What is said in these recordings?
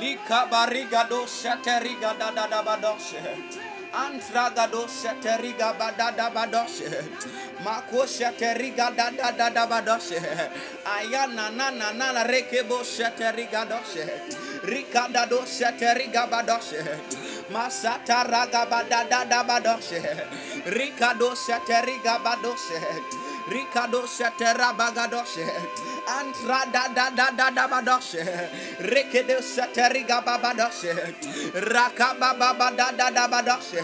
Lika barigado shateriga da da da badoshe. Antragado shateriga badada badoshe. Mako shateriga da da da badoshe. Ayana na na na na rekebo shateriga doshe. Rikada do shateriga badoshe. Masata raga badada da badoshe. Rikado shateriga badoshe. Rikadoshe terabagadoshe. Antra da da da da da badoshe. Rikedoshe terigababadoshe. Rakabababa da da da badoshe.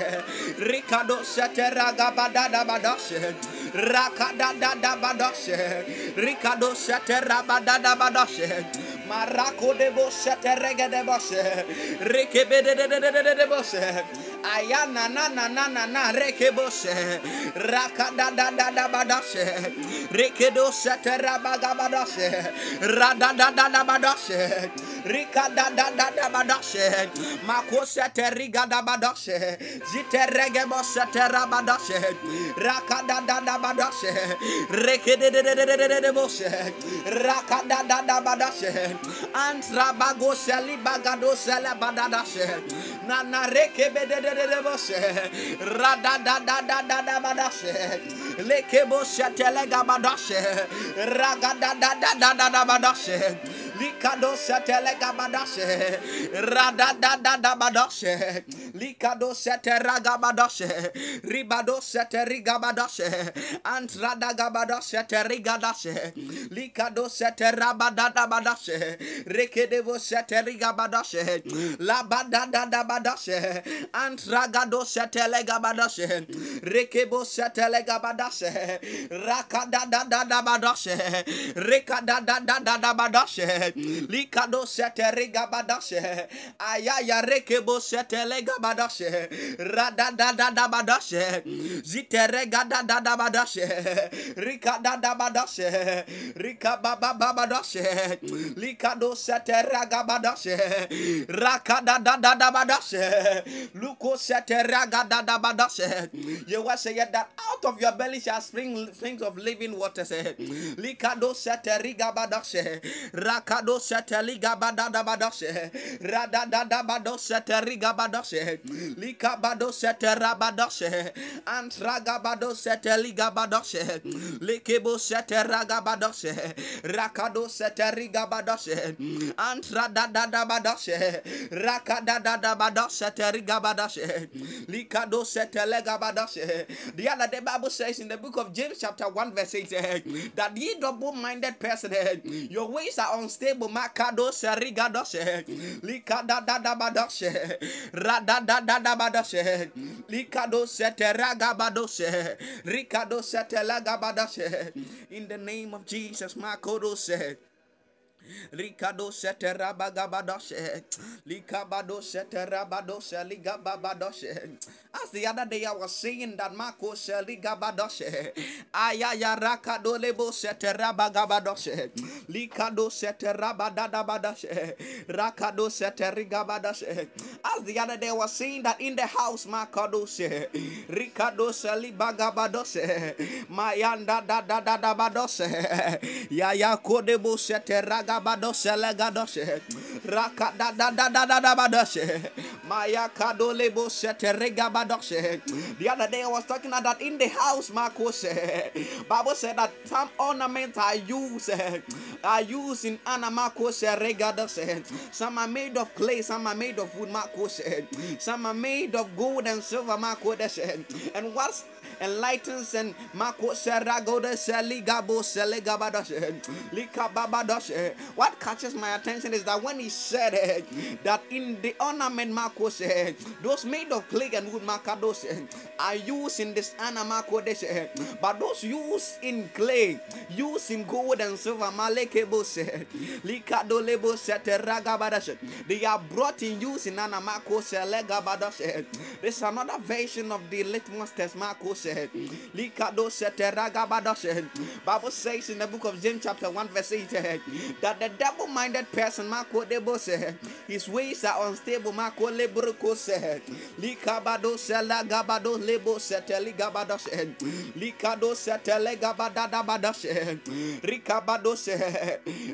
Rikadoshe teragabada da badoshe. Rakada da da badoshe. Rikadoshe terabada da badoshe. Marako de boshe teregede boshe. Rikebede de de de de de boshe ayana na na na na na reke rekeboshe rakada da da da badashe rekedoshe terabaga badashe rada da da da badashe rikada da da da badashe makose teriga da badashe ziteregeboshe terabadashe rakada da da badashe reke de de de de de de boshe rakada da da badashe seli bagado sele badadashe na na rekebe de de Lekebosha Likado setele gabadashe. Rada da da da teri badada. Rekedevo seteri gabadashe. La badada badashe. Antragado setele gabadashe. Rekebo setele gabadashe. Rakada da da da badashe. Rekada da da da da badashe. Likado setere gabadashe. Ayaya rekebo setele gabadashe. Rada da da da badashe. Zitere gada da da badashe. Rikada da badashe. Rikababa babadashe. Likado setere gabadashe. Rakada da da da badashe. Luko your word said that out of your belly shall spring springs of living waters. Mm. Likado seteriga badashe. Rakado seteliga badada badashe. Radada bado seteriga badashe. Mm. Likabado setera badashe. Antragabado seteliga badashe. Mm. Likebo seteraga badashe. Rakado seteriga badashe. Antradada badashe. Rakadada badashe teriga badashe. Likado. The other day Bible says in the book of James chapter 1 verse 8 eh, that ye double-minded person eh, your ways are unstable. Makado seriga doshe. Likada da da badashe. Rada da da da badashe. Likado sete raga badoshe. Rikado sete lega badashe. In the name of Jesus, Makodo said. Rikado sete rabagabadoshe. Likabado sete rabadoshe. Ligababadoshe. As the other day I was saying that Marco Ligabadoshe. Ayaya rakado lebo sete rabagabadoshe. Likado sete rabadadabadoshe. Rakado sete rigabadoshe. As the other day I was saying that in the house Makadoshe. Rikado selibagabadoshe. Mayanda da da da da badoshe. Yaya kodebo sete ragabadoshe legadoshe. Raka da da da da da badoshe. Maya kadolebo sete regabadoshe. The other day I was talking about that in the house, said. Bible said that some ornaments are used, are used in Anamako said. Some are made of clay, some are made of wood, said. Some are made of gold and silver, said. And what's enlightens and Mako Seragoda Seligabo Selegabadash Likababadosh. What catches my attention is that when he said eh, that in the ornament Mako said, those made of clay and wood Makados eh, are used in this Anamako eh, but those used in clay, used in gold and silver Malekebo said, Likado Lebo Seteragabadash. They are brought in use in Anamako Selegabadash. This is another version of the litmus test Marcos Likado sete ragabadoshe. Bible says in the book of James chapter 1 verse 8 eh, that the double-minded person, Marco Debo said, his ways are unstable, Marco Lebruko said. Likabado sela gabado lebo seteli gabadoshe. Likado setele gabadada badoshe. Rikabado se.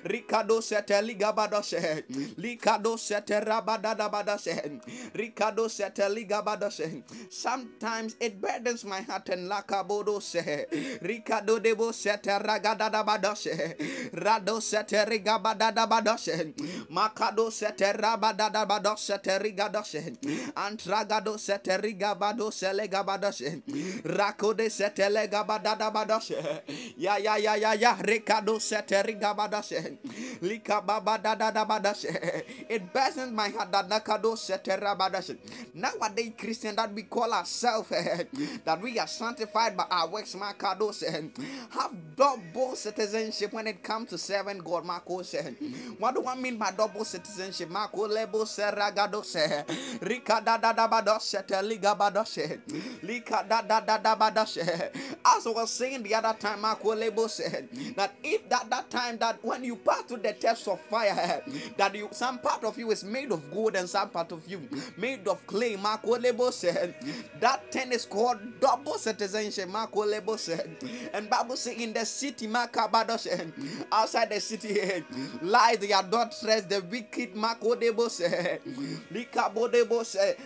Rikado seteli gabadoshe. Likado setera badada badoshe. Rikado seteli gabadoshe. Sometimes it burdens my heart and lakabodo se. Rikado debo setera gadada badoshe. Rado seteri gabadada badoshe. Makado sete setera badada badoshe terigadoshe. Antragado seteri gabado sele gabadoshe. Rakode sete setele gabadada badoshe. Ya ya ya ya ya. Rekado seteri gabadoshe. Lika babadada badoshe. It burdens my heart that nakado setera badoshe. Nowadays, Christian, that we call ourselves, eh, that we are sanctified by our works, Makado oh, said, have double citizenship when it comes to serving God, Marco oh, said. What do I mean by double citizenship? Marco Lebo said, Rika da da da badoshe, Liga badoshe, Lika da da da da badoshe. As I was saying the other time, Marco Lebo said, that if that that time that when you pass through the test of fire, that you some part of you is made of gold and some part of you made of clay, Marco Lebo said, that thing is called double Lebo said. And Bible say in the city, Makabado said, outside the city eh, lies the adulteress, the wicked, Marco Debo said. Likabo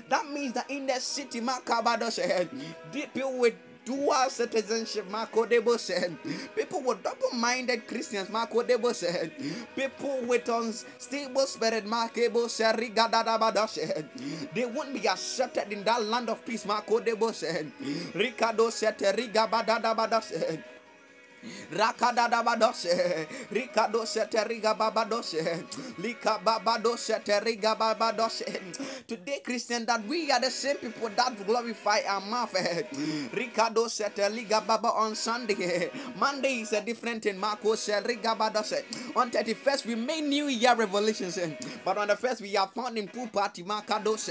That means that in the city, Makabado said, people with dual citizenship, Marco Debo. People with double-minded Christians, Marco Debo. People with unstable spirit, Marco Debo said. They won't be accepted in that land of peace, Marco Debo. Ricardo said. Rigabadadabada said. Rakadadabadose, Rikadose Teriga Babadose, Lika Babadose Teriga Babadose. Today, Christian, that we are the same people that glorify our mouth. Rikadose Teriga Baba on Sunday. Monday is a different thing. Marco Riga Badose. On 31st, we made New Year revelations, but on the first, we are found in pool party. Makadose,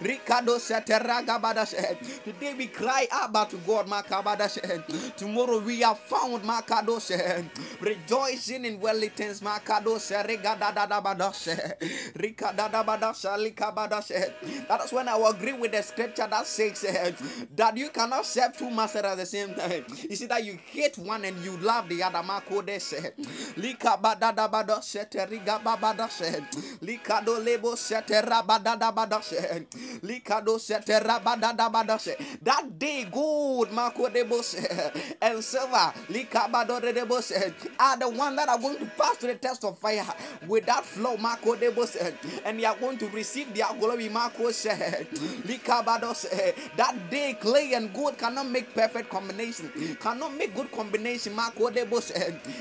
Rikadose Teraga Badose. Today, we cry out to God. Makabadose. Tomorrow, we are found Makadose, rejoicing in Wellingtons Makadose, Rigadadabadose, Rikadadabadose, Likabadose. That is when I will agree with the scripture that says uh, that you cannot serve two masters at the same time. You see that you hate one and you love the other. Makodese, Likabadadabadose, Rigababadose, Likado Lebo Sete Rabadadabadose, Likado Sete Rabadadabadose. That day, gold, Makodebose, and silver Likabadodebos are the one that are going to pass through the test of fire with that flow, Marco Debos, and they are going to receive their glory, Marco said. Likabados, that day clay and gold cannot make perfect combination, cannot make good combination, Marco Debos,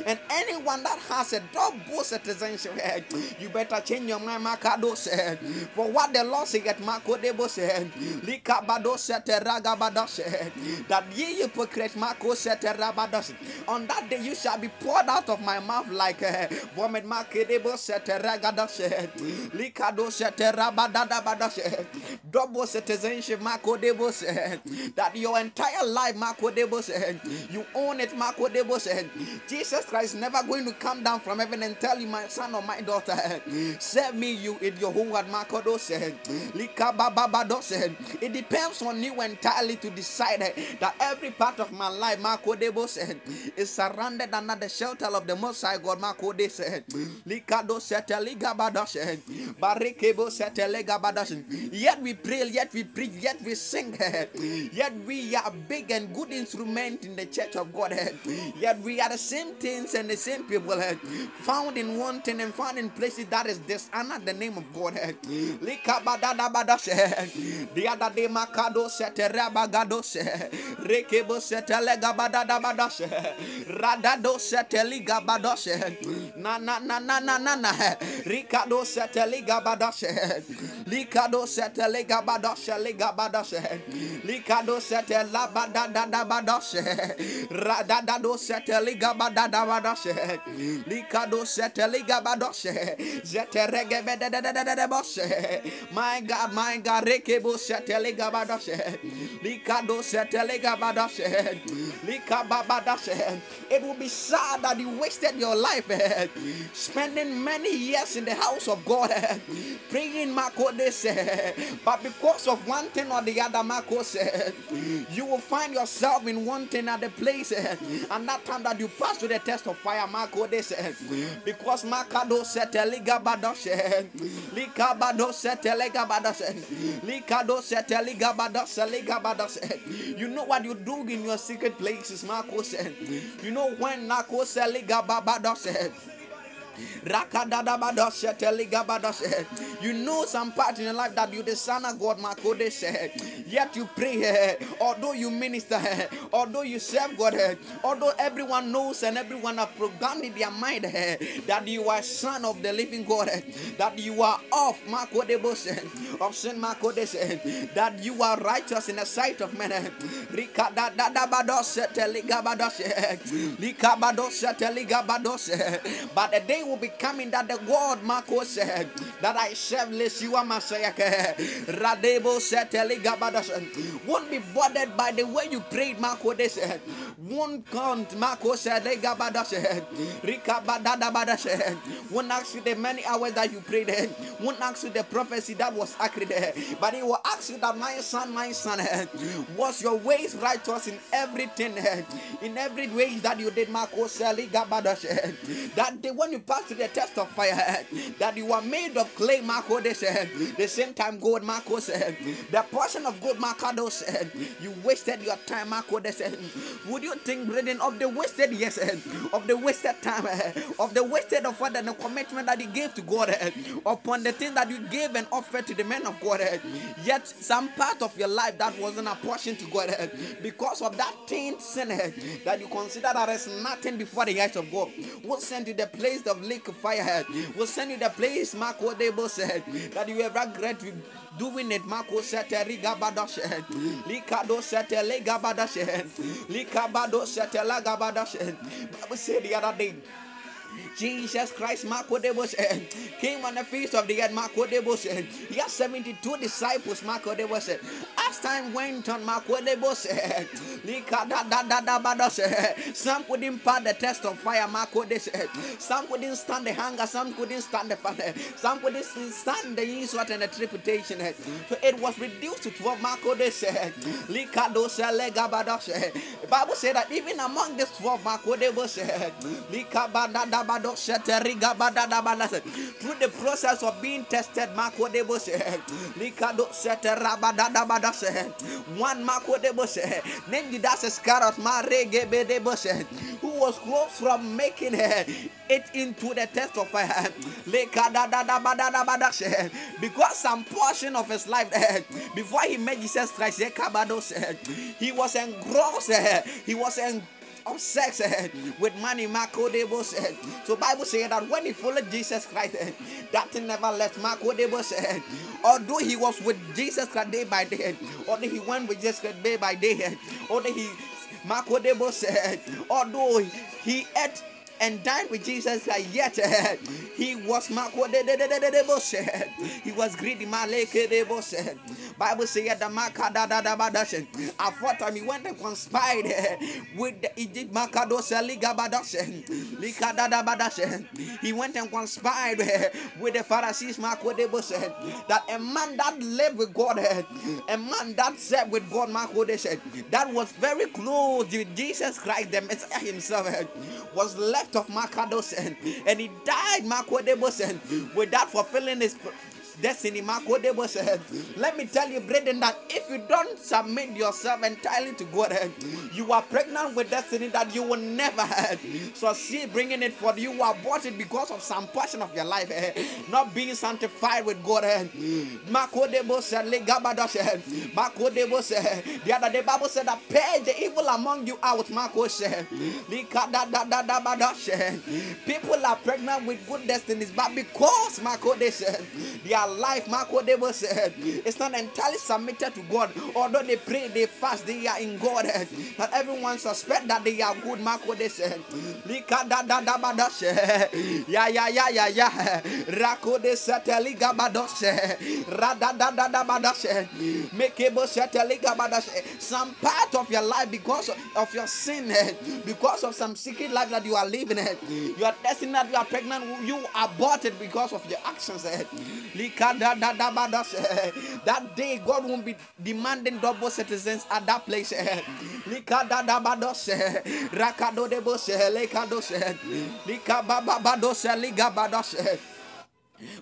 and anyone that has a double citizenship, you better change your mind, Marcados, for what the Lord said, Marco Debos, Likabados, Ragabados, that ye hypocrite, Marco said, on that day you shall be poured out of my mouth like uh, vomit. Double citizenship. That your entire life, you own it. Jesus Christ is never going to come down from heaven and tell you, my son or my daughter, serve me you in your. Makodo It depends on you entirely to decide that every part of my life, is surrounded under the shelter of the Most High God. Makode said, Likado Seteliga said, Barikebo Setelega Yet we pray, yet we preach, yet we sing, yet we are big and good instrument in the church of God. Yet we are the same things and the same people. Found in one thing and found in places that is dishonor the name of God. The other day, Makado Seterabagado Rekebo Setelega Radado seteliga badoshe. Na na na na na na na. Ricardo seteliga badoshe. Likado seteliga badoshe liga badoshe. Likado setela badada da badoshe. Radado seteliga badada badoshe. Likado seteliga badoshe. Zeterege bedede boshe. My God, my God, rekebo seteliga badoshe. Likado seteliga badoshe. Likababadoshe. It will be sad that you wasted your life spending many years in the house of God praying eh, but because of one thing or the other, said, you will find yourself in one thing at the place, and that time that you pass through the test of fire, eh, because Makado said, Liga Badoshe, Lika Badoshe, Telega Badoshe, Likado said, Liga Badoshe, Liga Badoshe. You know what you do in your secret places, Marco said. You know when Nako Seliga Babado said. You know some part in your life that you the son of God, said. Yet you pray, eh, although you minister, eh, although you serve God, eh, although everyone knows and everyone have programmed in their mind eh, that you are son of the living God, eh, that you are of Makode of sin Makode that you are righteous in the sight of men. eh. Rikadadadabadoshe, teligabadoshe. Likabadoshe, teligabadoshe. But the day will be coming that the God Marco said that I serve Yeshua Messiah Radebo said won't be bothered by the way you prayed Marco they said. Won't count Marco said won't ask you the many hours that you prayed. Won't ask you the prophecy that was accurate but he will ask you that my son my son was your ways righteous in everything? In every way that you did Marco said that day when you through the test of fire, that you are made of clay, Marco, they said. The same time, God, Marco said. The portion of God, Marco said. You wasted your time, Marco, they said. Would you think, brethren, of the wasted years, eh, of the wasted time, eh, of the wasted of what and the commitment that you gave to God, eh, upon the thing that you gave and offered to the men of God, yet some part of your life that wasn't a portion to God, because of that thing, sin that you consider that as nothing before the eyes of God, will send you the place of lake of fire. We'll send you the place, Marco Debo said, that you ever regret doing it. Marco sete eh, rigabadoshe. Eh. Likado sete eh, legabadoshe. Likabado sete lagabadoshe. Bible said the other day. Jesus Christ, Marco Debos, came eh, on the feast of the earth, Marco Debos. Eh. He had 72 disciples, Marco Debos. Eh. As time went on, Marco Debos, some couldn't pass the test of fire, Marco Debos. Some couldn't stand the hunger, some couldn't stand the fire, some couldn't stand the insult and the trepidation. So it was reduced to 12, Marco Debos. The Bible said that even among these 12, Marco Debos, through the process of being tested, Marco Debo said, Likado Sete Rabadada said, one Marco Debo said, named Judas Iscariot, Marege Bedebo said, who was close from making it into the test of fire. Because some portion of his life before he met Jesus Christ, he was engrossed, he was engrossed of sex uh, with money Marco Debo said. Eh. So Bible said that when he followed Jesus Christ, uh, that thing never left Marco Debo said. Although he was with Jesus Christ day by day, although he went with Jesus Christ day by day, although he Marco Debo said, although he ate and died with Jesus, uh, yet uh, he was he was greedy. Bible said the Maka da da da ba da said time he went and conspired uh, with the Egypt Makado Seliga Badashen Lika da da ba da said he went and conspired with the Pharisees Marco de said that a man that lived with God, a man that served with God, Marco de said that was very close to Jesus Christ, the Messiah himself, was left of Makados and, and he died Makodebos without fulfilling his destiny. Makodebo said, Let me tell you, brethren, that if you don't submit yourself entirely to God, you are pregnant with destiny that you will never have. So see, bringing it for you, you abort it because of some portion of your life, eh, not being sanctified with God. Makodebo said, Legabadash, eh. Makodebo said, the other day Bible said that pay the evil among you out. Mako said. People are pregnant with good destinies, but because Mako they said life, Mako they said, it's not entirely submitted to God. Although they pray, they fast, they are in God. Not everyone suspect that they are good. Mako they said, Likadadadabadash, ya ya ya ya ya. Rakode sateli gabadoshe radadadada badoshe mekebo sateli gabadoshe some part of your life because of your sin because of some secret life that you are living your destiny that you are pregnant you aborted because of your actions that day God won't be demanding double citizens at that place. Rakado debo lekado Likababadoshe, ligabadoshe.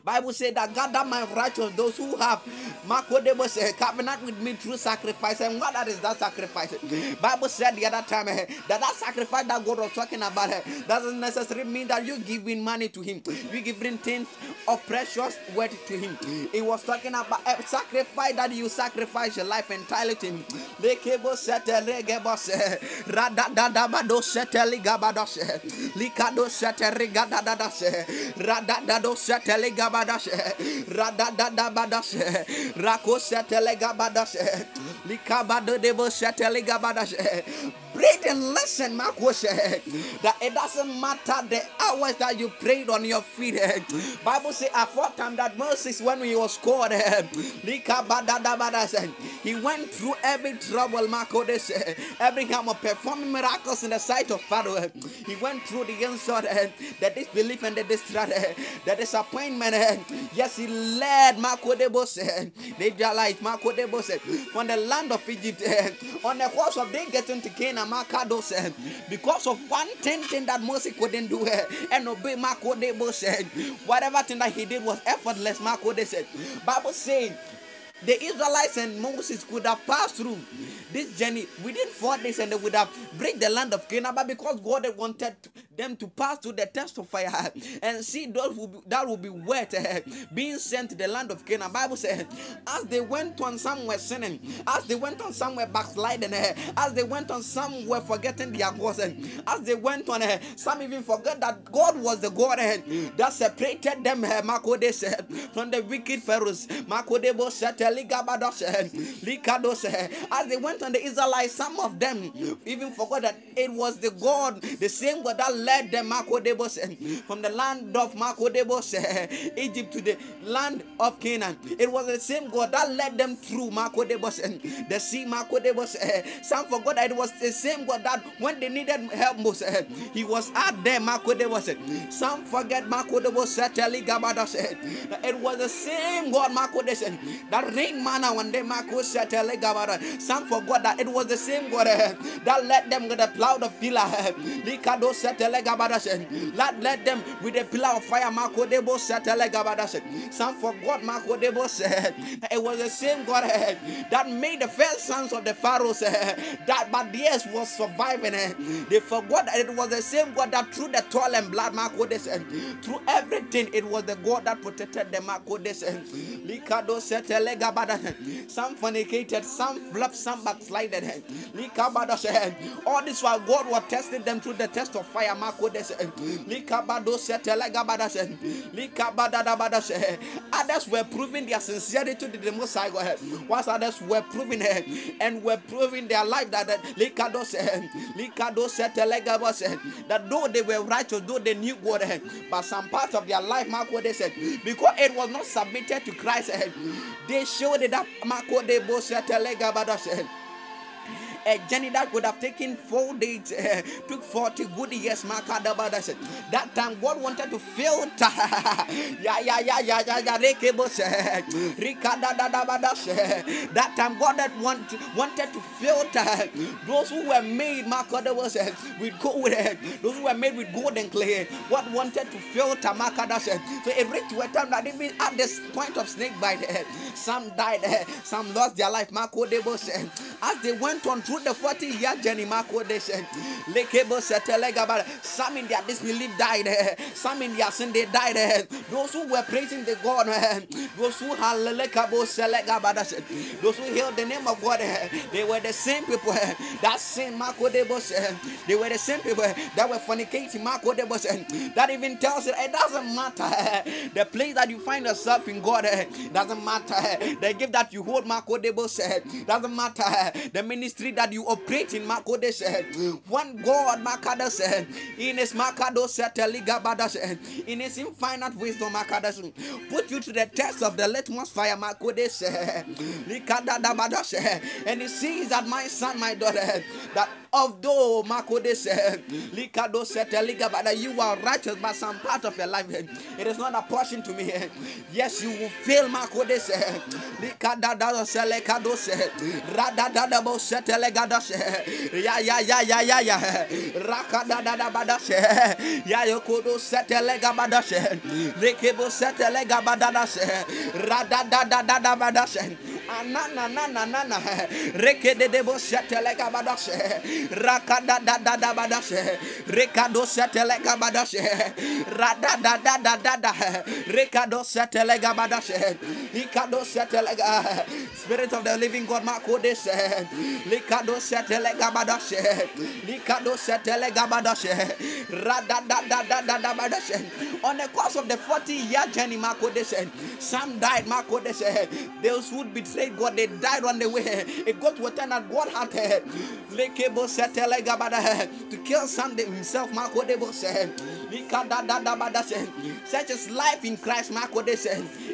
Bible said that gather my righteous, those who have Makodebo say covenant with me through sacrifice. And what that is that sacrifice? Bible said the other time eh, that that sacrifice that God was talking about eh, doesn't necessarily mean that you giving money to Him. You giving things of precious worth to Him. It was talking about a sacrifice that you sacrifice your life entirely to Him. Lekebo setele gebo se radadadabado setele gabado se likado setele gadadada se radadado setele Telegabadashe, eh, Radadadabadashe, eh, Rakosha Telegabadashe, eh, Likabado Debo Telegabadashe. Breathe and listen, Makwoshe, that it doesn't matter the hours that you prayed on your feet. Bible say at fourth time that Moses, when he was called, he went through every trouble, Makodesh, every time of performing miracles in the sight of Pharaoh. He went through the insult, the disbelief and the distrust, the disappointment appointment. Yes, he led Makodebo said, the Israelites, Makodebo said, from the land of Egypt. On the course of they getting to Canaan, Makado said, because of one thing, thing that Moses couldn't do and obey Makodebo said, whatever thing that he did was effortless, Makode said. Bible saying the Israelites and Moses could have passed through this journey within four days and they would have break the land of Canaan, but because God wanted them to pass through the test of fire and see those who be, that will be wet being sent to the land of Canaan. Bible says, as they went on, some were sinning, as they went on, some were backsliding, as they went on, some were forgetting their gods, as they went on, some even forgot that God was the God that separated them, Makode said, from the wicked pharaohs. Makodebo said, as they went on the Israelites, some of them even forgot that it was the God, the same God that led them from the land of Egypt to the land of Canaan. It was the same God that led them through the sea. Some forgot that it was the same God that when they needed help, most, He was out there. Some forget that it was the same God that rained manna one day. Some forgot that it was the same God eh, that led them with a cloud of pillar. Likado gabadashe. Let let them with a pillar of fire. Makodebo gabadashe. Some forgot Makodebo said it was the same God eh, that made the first sons of the pharaohs eh, that but yes was surviving. Eh. They forgot that it was the same God that through the toil and blood Makodes through everything it was the God that protected them Makodes. Likado setele gabadashe. Some fornicated, some flipped, some backslided. All this while God was testing them through the test of fire. Others were proving their sincerity to the Most High God. Whilst others were proving and were proving their life that that though they were righteous, though they knew God, but some part of their life, Mark what they said, because it was not submitted to Christ, they showed it up. Both said, A journey that would have taken four days uh, took 40 good years. That time God wanted to filter. yeah, yeah, yeah, yeah, yeah, yeah. That time God that want, wanted to filter those who were made Makadabose, eh, with gold. Eh, those who were made with gold and clay. God wanted to filter Makadashe. So it reached a time that even at this point of snake bite, some died, some lost their life. As they went on through the 40 year journey, Makodeshe. Lekebose telegabara. Some in their disbelief died. Eh? Some in their sin they died. Eh? Those who were praising the God, eh? those who had those who held the name of God, they were the same people that sin Makodebose. They were the same people that were fornicating Makodebose. That even tells it it doesn't matter the place that you find yourself in God doesn't matter the gift that you hold Makodebose doesn't matter the ministry that you operate in Makodebose when God Makada said. In his Makado Sateligabada in his infinite wisdom Makada put you to the test of the litmus fire Makodebose and he sees that my son my daughter that although Makodebose Likado Sateligabada you are righteous but some part of your life it is not a portion to me. Yes you will fail Makodebose Likadada Selekadose Radadadabo Setelegadose Ya ya ya ya ya ya Rakadadadabadase Ya yokodo Setelegabadase Rekebo Setelegabadadase Radadadadabadase Anana nana nana Rekedebo Setelegabadase Rakadadadabadase Rekado Setelegabadase Radadadadada Rekado Setelegabadase Ikado Setelega Spirit of the living God Makodes Likado Setelegabadase Likado Setelegabadase Radadadadadabadase On the course of the 40 year journey Makodes some died Makodes those who betrayed God they died on the way. It got to a time that God had eh, Lekebo Setelegabada eh, to kill some himself Makodebos eh. such as life in Christ Makodes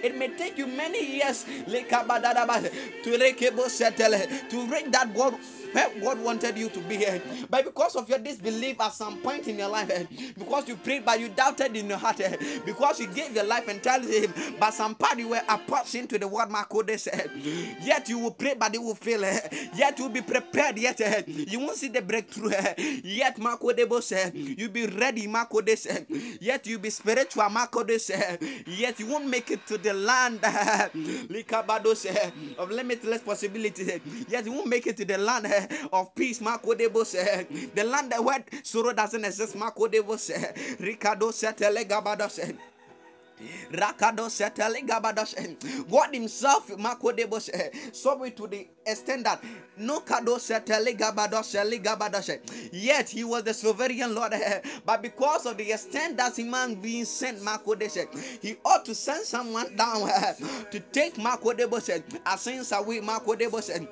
it may take you many years to to reach that God where God wanted you to be here. But because of your disbelief at some point in your life, eh, because you prayed but you doubted in your heart, eh, because you gave your life entirely to Him, but some part you were approaching to the word Makode said. Yet you will pray but it will fail. eh. Yet you will be prepared, yet eh, you won't see the breakthrough. eh. Yet Makodebo said, you'll be ready, Makode said. Yet you'll be spiritual, Makode said. Yet you won't make it to the land of limitless possibilities. Yet you won't make it to the land eh, of peace, Marco Debo said. The land that where sorrow doesn't exist, Marco Debo said. Ricardo Satelegabada said. Rakado setele gabadosh. God Himself, Makodebos, saw it to the extent that no kado setele gabadosh, gabadosh. Yet He was the sovereign Lord, but because of the extent that he man being sent, Makodesh, He ought to send someone down to take Makodebos, as away, Makodebos, and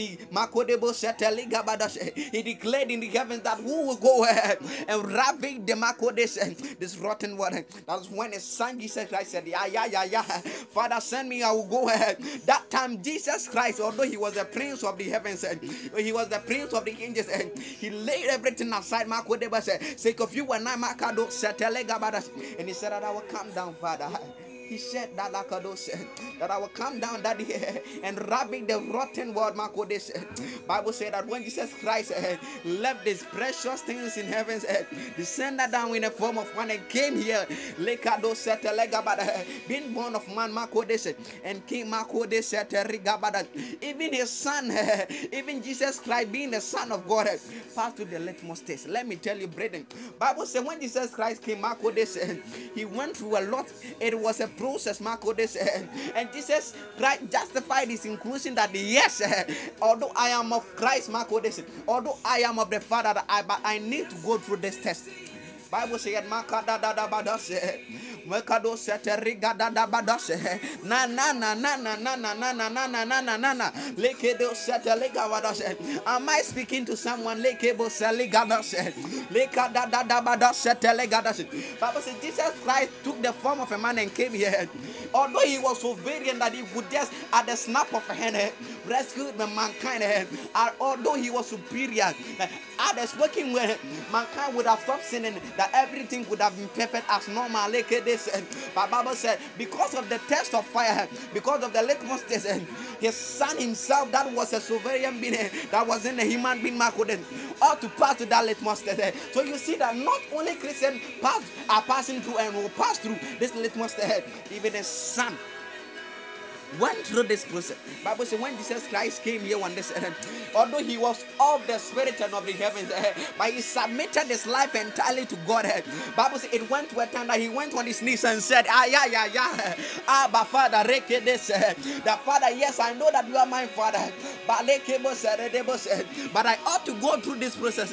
He Makodebos gabadosh. He declared in the heavens that who will go and ravage the Makodesh, this rotten water. That's when His Son Jesus Christ said, Yeah, yeah, yeah, yeah. Father, send me, I will go ahead. That time, Jesus Christ, although he was the prince of the heavens, and he was the prince of the angels, and he laid everything aside. Mark whatever said, Sake of you and I, Mark, I don't Makado, and he said that I will come down, Father. He said that that I will come down that day and ravage the rotten world. Makode said. Bible said that when Jesus Christ uh, left these precious things in heaven's earth, descended down in the form of man and came here. Lekado said Legabada, being born of man Makode said, and King Makode said Rigabada. Even his son, eh, even Jesus Christ being the son of God, eh, passed through the litmus test. Let me tell you, brethren. Bible said when Jesus Christ came, Makode said, he went through a lot. It was a process, Marco. This eh, and Jesus Christ justified his inclusion that yes, eh, although I am of Christ. This although I am of the Father, I but I need to go through this test. Bible said, Makada da da badose. Mekado sete riga da da badose. Na na na na na na na na na na na na na na na. Lekedo sete lega badose. Am I speaking to someone? Lekebo se lega badose. Leka da da da badose te lega badose. Bible says Jesus Christ took the form of a man and came here. Although he was so variant that he would just at the snap of a hand eh, rescue the mankind. eh, and Although he was superior, eh, others working with mankind would have stopped sinning, that everything would have been perfect as normal. Like this, but Bible said, because of the test of fire, because of the litmus test, his son himself, that was a sovereign being, that was in a human being, Mark, couldn't ought to pass to that litmus test. So you see that not only Christians pass, are passing through and will pass through this litmus test, even the son went through this process. Bible says when Jesus Christ came here on this earth, although he was of the spirit and of the heavens, eh, but he submitted his life entirely to God. eh. Bible says it went to a time that he went on his knees and said, Ah yeah, yeah, yeah. Ah, but Father, reke this. eh. The Father, yes, I know that you are my father. But but I ought to go through this process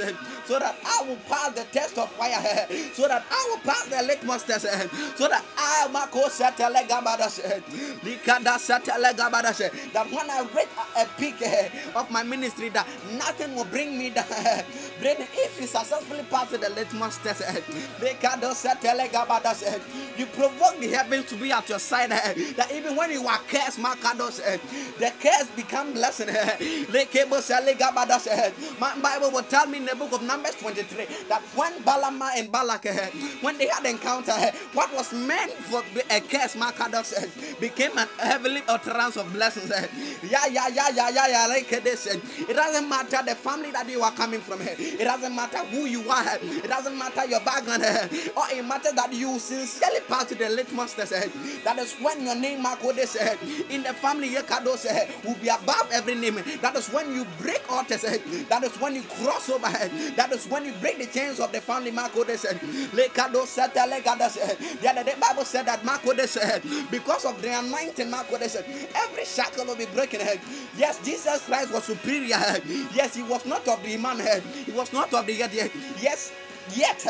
so that I will pass the test of fire, so that I will pass the litmus test, so that I Mako Satelegabadash, eh, Likada Satelegabadash, eh, that when I reach a, peak of my ministry, that nothing will bring me down. If you successfully pass the litmus test, you provoke the heavens to be at your side. That even when you are cursed, the curse become blessing. My Bible will tell me in the book of Numbers 23 that when Balama and Balak, eh, when they had encounter, eh, what was meant for a curse, Makados, eh, became an heavenly utterance of blessings. Yeah, yeah, yeah, yeah, yeah, yeah. Like this. It doesn't matter the family that you are coming from. It doesn't matter who you are. It doesn't matter your background. Or it matters that you sincerely pass to the litmus test. eh. That is when your name, eh, in the family, Yekados, will be above every name. That is when you break eh. That is when you cross over. That is when you break the chains of the family, Marco, legadas, eh. The other day, Bible said that Marco, this, said, because of the anointing, Marco, they said, every shackle will be broken. Yes, Jesus Christ was superior. Yes, he was not of the man. He was not of the eh. Yes, Yet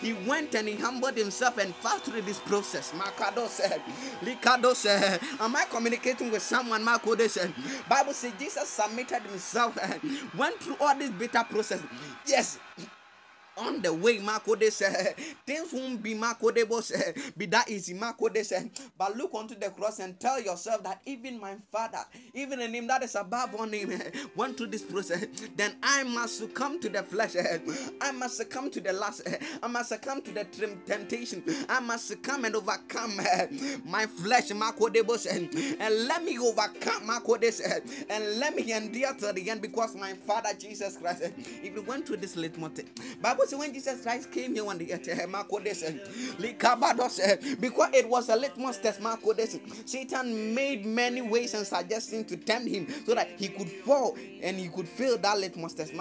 he went and he humbled himself and passed through this process. Makado said, Likado said, Am I communicating with someone? Makode said, Bible says Jesus submitted himself, and went through all this bitter process. Yes, on the way, they say things won't be Marco de boss be that easy, they say. But look onto the cross and tell yourself that even my father, even a name that is above all name, went through this process. Then I must succumb to the flesh. I must succumb to the lust. I must succumb to the temptation. I must succumb and overcome my flesh, Marco de boss, and let me overcome Marco this and let me endure to the end because my father Jesus Christ, if you went through this litmus test, Bible when Jesus Christ came here on the earth, because it was a litmus test, Satan made many ways and suggestions to tempt him so that he could fall and he could fail that litmus test.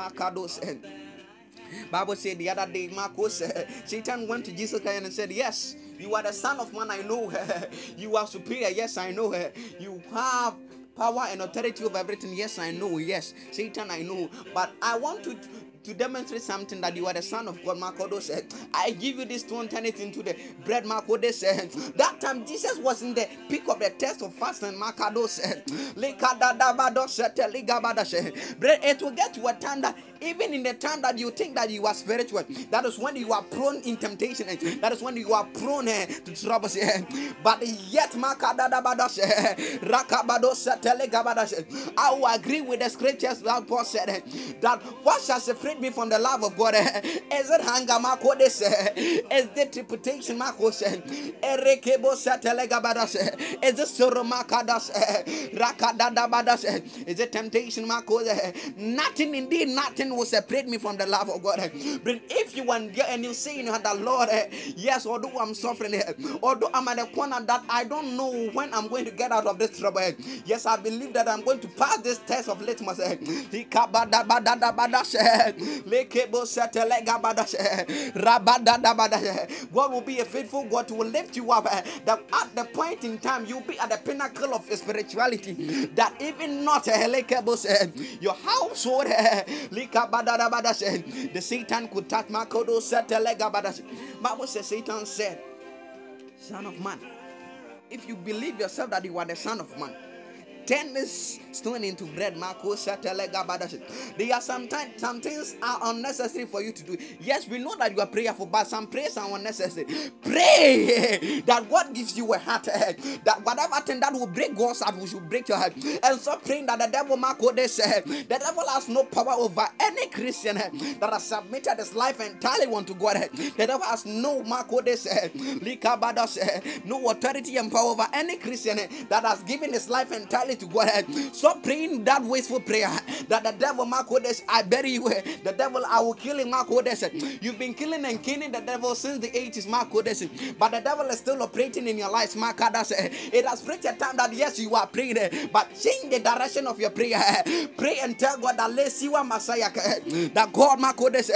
Bible said the other day, Marcos, uh, Satan went to Jesus Christ and said, Yes, you are the Son of Man, I know. you are superior, yes, I know. You have power and authority over everything, yes, I know. Yes, Satan, I know. But I want to to demonstrate something that you are the son of God. Makodo said, I give you this to turn it into the bread. Makodo said, That time Jesus was in the peak of the test of fasting. Makado said, it will get to a time that even in the time that you think that you are spiritual, that is when you are prone in temptation. That is when you are prone eh, to troubles. But yet, I will agree with the scriptures that Paul said eh, that what shall separate me from the love of God? eh, Is it hunger, Marco? This eh, is the trepidation, Marco? said, Erekebo said, Telegabada said, Is it sorrow, Makadas? Rakadadabadas? eh, Is it temptation, Marco? eh, Nothing, indeed, nothing will separate me from the love of God. eh. But if you want and you say your heart that Lord, eh, yes, although I'm suffering, eh, although I'm at a corner that I don't know when I'm going to get out of this trouble, eh, yes, I believe that I'm going to pass this test of litmus. Eh. Ikabadabadadabadas, eh. God will be a faithful God who will lift you up. Eh, that at the point in time you'll be at the pinnacle of spirituality. That even not eh, eh, your household, the Satan could touch Makodo oh, Bible says Satan said, Son of man, if you believe yourself that you are the son of man, turn this stone into bread. There are sometimes some things are unnecessary for you to do. Yes, we know that you are prayerful, but some prayers are unnecessary. Pray that God gives you a heart eh, that whatever thing that will break God's heart, should break your heart. And stop praying that the devil Marco they said the devil has no power over any Christian eh, that has submitted his life entirely unto God. Eh. The devil has no Marco they said no authority and power over any Christian that has given his life entirely to God. Stop praying that wasteful prayer that the devil, Marcodes, I bury you. The devil, I will kill him, Marcodes. You've been killing and killing the devil since the 80s, Marcodes. But the devil is still operating in your life, lives, Marcodes. It has reached a time that yes, you are praying, but change the direction of your prayer. Pray and tell God that let's see what Messiah, that God, Marcodes,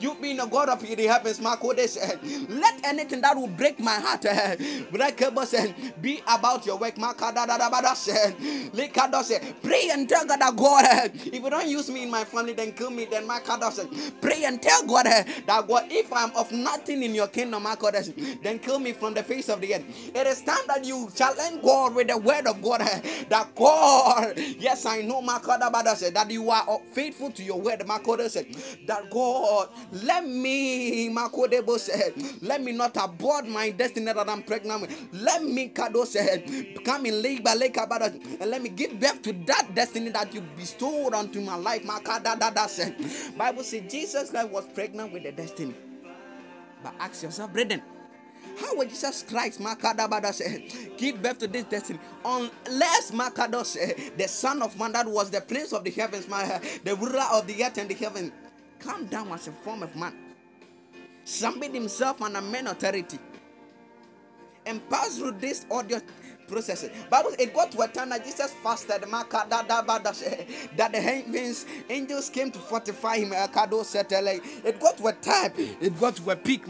you've been a God of the heavens, Marcodes. Let anything that will break my heart, break be about your work, Marcodes. Pray and tell God that God, eh, if you don't use me in my family, then kill me. Then my God Pray and tell God eh, that God, if I'm of nothing in your kingdom, God, then kill me from the face of the earth. It is time that you challenge God with the word of God. Eh, that God, yes, I know God that you are faithful to your word, God That God, let me, God said, let me not abort my destiny that I'm pregnant with. Let me, Kado said, come in labor, and let me give birth to that destiny that you bestowed onto my life. Bible says Jesus Christ was pregnant with the destiny. But ask yourself, brethren, how would Jesus Christ, Makadabada said, give birth to this destiny? Unless Makado said, the Son of Man that was the Prince of the heavens, the ruler of the earth and the heaven, come down as a form of man, submit himself under man authority, and pass through this audio processes. Bible it got to a time that Jesus fasted that the heavens angels came to fortify him. It got to a time, it got to a peak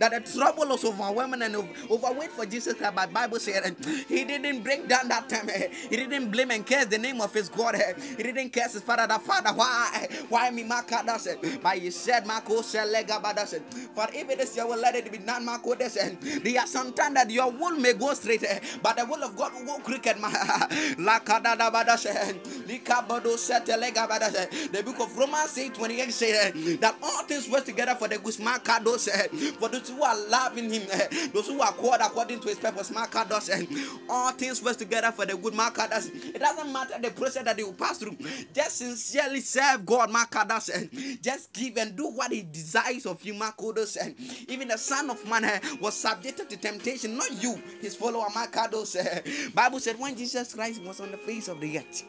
that the trouble was overwhelming and overweight for Jesus. But Bible said he didn't break down that time. He didn't blame and curse the name of his God. He didn't curse his father. The father, why? Why me But he said, For if it is your will, let it be done, There are some time that your will may go straight but the will of God will go cricket. The book of Romans 8 28 says that all things work together for the good. For those who are loving Him, eh, those who are called according to His purpose. All things work together for the good. It doesn't matter the process that you pass through. Just sincerely serve God. Just give and do what He desires of you. Even the Son of Man eh, was subjected to temptation, not you, His follower. Bible said when Jesus Christ was on the face of the earth.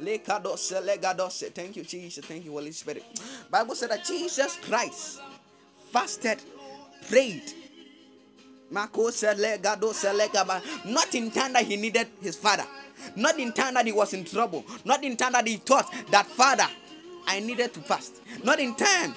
Thank you, Jesus. Thank you, Holy Spirit. Bible said that Jesus Christ fasted, prayed. Not in time that he needed his father. Not in time that he was in trouble. Not in time that he thought that father, I needed to fast. Not in time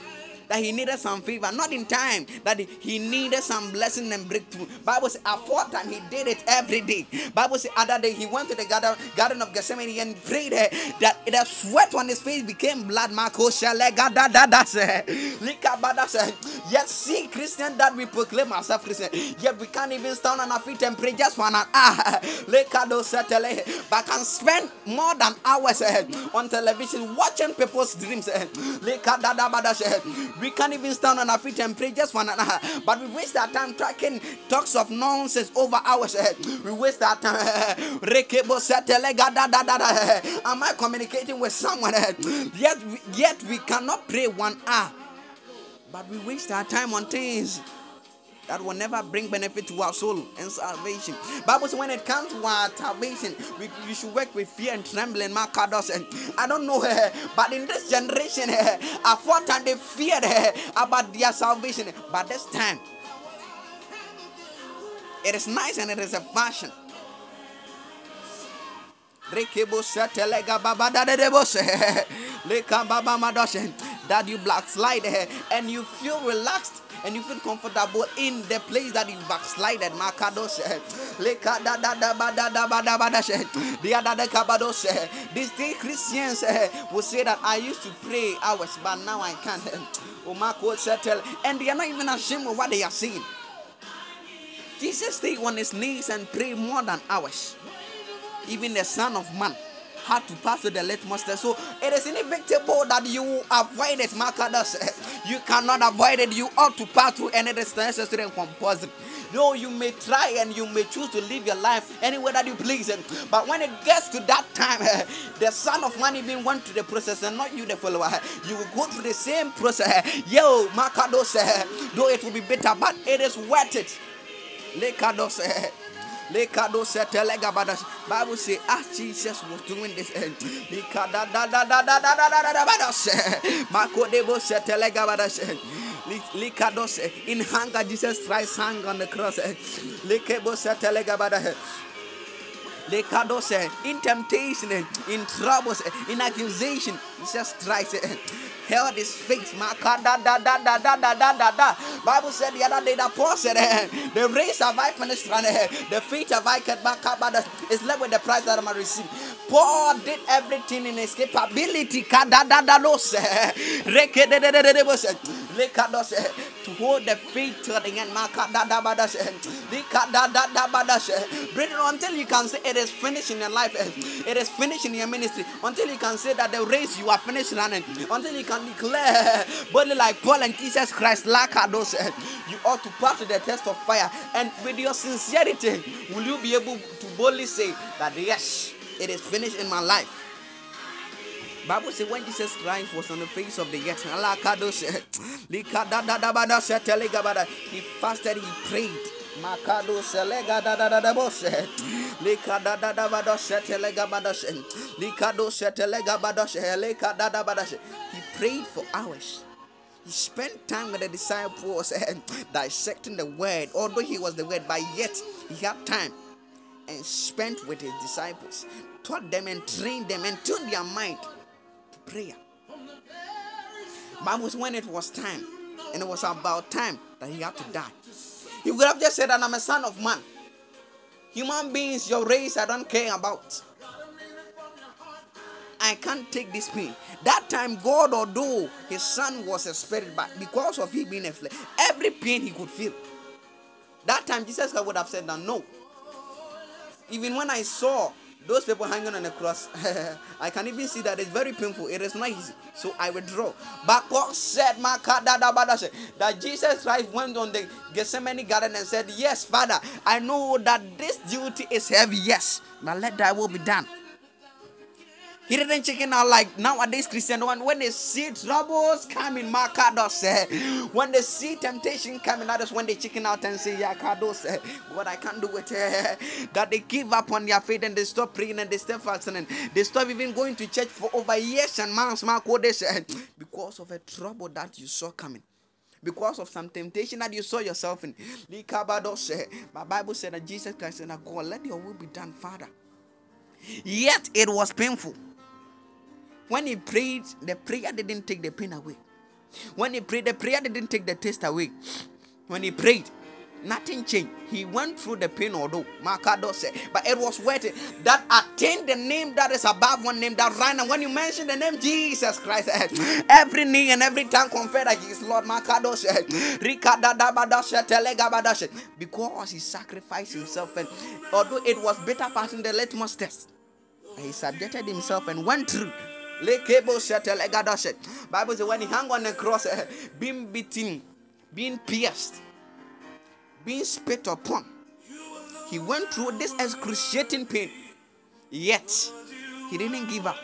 that he needed some favor, not in time that he needed some blessing and breakthrough. Bible says at fourth time he did it every day. Bible says other day he went to the garden, garden of Gethsemane and prayed uh, that the sweat on his face became blood. Yes, see Christian that we proclaim ourselves Christian. Yet we can't even stand on our feet and pray just for an hour. But can spend more than hours uh, on television watching people's dreams. Uh, we can't even stand on our feet and pray just for an. But we waste our time tracking talks of nonsense over hours. Eh, we waste our time. Eh, eh, am I communicating with someone? Yet, yet we cannot pray one hour. But we waste our time on things that will never bring benefit to our soul and salvation. Bible says when it comes to our salvation, we, you should work with fear and trembling. Markados and I don't know, but in this generation, at what time they feared about their salvation, but this time it is nice and it is a fashion. Rekebo setelega babada de debose. Leka baba madoshe. That you backslide eh, and you feel relaxed and you feel comfortable in the place that you backslided. The eh, eh, kabados. These three Christians will say that I used to pray hours, but now I can't. And they are not even ashamed of what they are saying. Jesus stayed on his knees and prayed more than hours. Even the Son of Man had to pass through the litmus test. So it is inevitable that you avoid it. Makadas. You cannot avoid it. You ought to pass through is necessary and compulsory. No, you may try and you may choose to live your life anywhere that you please. But when it gets to that time, the Son of Man even went through the process and not you, the follower. You will go through the same process. Yo, Makados, though it will be bitter, but it is worth it. Lekados. Lekado setelega badas. Bible say as Jesus was doing this end. Likada da da da da da da da da badas. Makodebo setelega badas. Likados in hunger Jesus Christ hung on the cross. Likebo setelega badas. Lekadose, in temptation, in troubles, in accusation, Jesus Christ held his faith. Makada da da da da da da da da. Bible said the other day that Paul said, the race have I finished running, the faith have I kept back up, but it's left with the prize that I might receive. Paul did everything in his capability. Kada da da da Reke de de de de de to hold the faith to the end. Brethren, until you can say it is finished in your life, eh, it is finished in your ministry, until you can say that the race you are finished running, until you can declare boldly like Paul and Jesus Christ, those, eh, you ought to pass the test of fire. And with your sincerity, will you be able to boldly say that yes, it is finished in my life? Bible says when Jesus Christ was on the face of the earth, he fasted, he prayed. He prayed for hours. He spent time with the disciples and dissecting the word. Although he was the word, but yet he had time and spent with his disciples, taught them and trained them and tuned their mind to prayer. Bible was when it was time, and it was about time that he had to die. He would have just said I'm a son of man. Human beings, your race, I don't care about. I can't take this pain. That time, God, although his son was a spirit, but because of him being a flesh, every pain he could feel. That time, Jesus would have said, No. Even when I saw those people hanging on the cross, I can even see that it's very painful. It is not easy. So I withdraw. But God said, that Jesus Christ went on the Gethsemane garden and said, Yes, Father, I know that this duty is heavy, yes, but let thy will be done. He didn't chicken out like nowadays Christian one when they see troubles coming, Makados. Eh. When they see temptation coming, that is when they chicken out and say, Yeah, Yakados, eh, what I can't do it. Eh. That they give up on their faith and they stop praying and they stop fasting and they stop even going to church for over years and months, Makodes, eh, because of a trouble that you saw coming because of some temptation that you saw yourself in. My Bible said that Jesus Christ said, God, let your will be done, Father. Yet it was painful. When he prayed, the prayer didn't take the pain away. When he prayed, the prayer didn't take the taste away. When he prayed, nothing changed. He went through the pain, although Makado said, but it was worth it. That attained the name that is above one name, that right now. When you mention the name Jesus Christ, every knee and every tongue confess that He is Lord. Makado said, because He sacrificed Himself, and although it was bitter passing the litmus test, He subjected Himself and went through. Lekebo shetelegadoshet. Bible says when he hung on the cross, eh, being beaten, being pierced, being spit upon, he went through this excruciating pain. Yet he didn't give up.